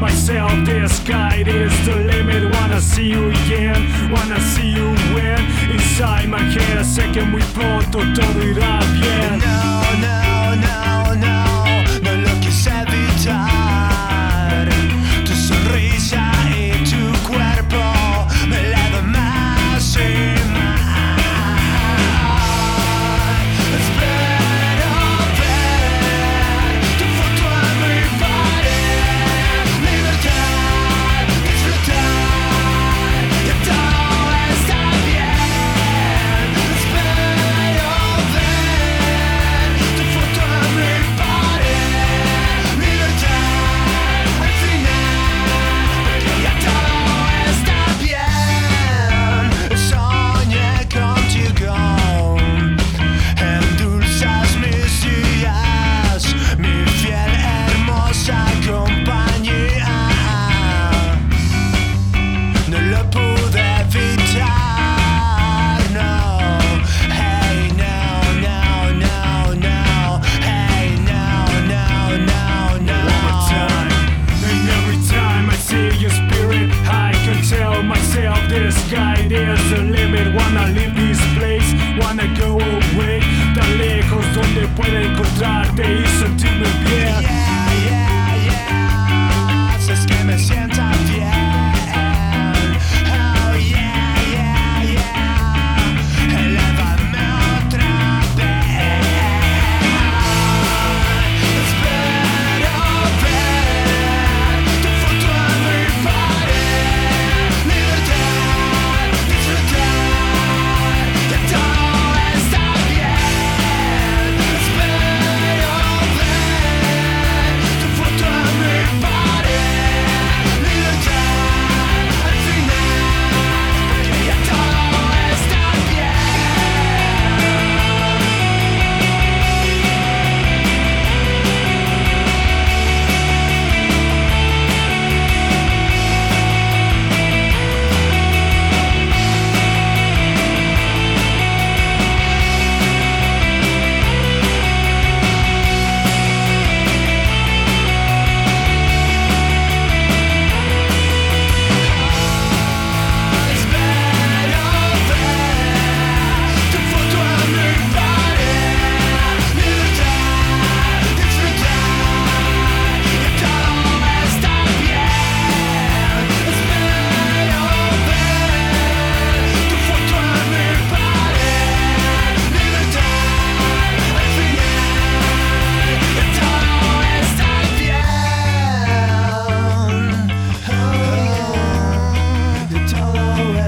myself The sky is the limit. Wanna see you again Wanna see you win. Inside my head A second we both don't it up yeah No, no, no.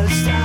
last.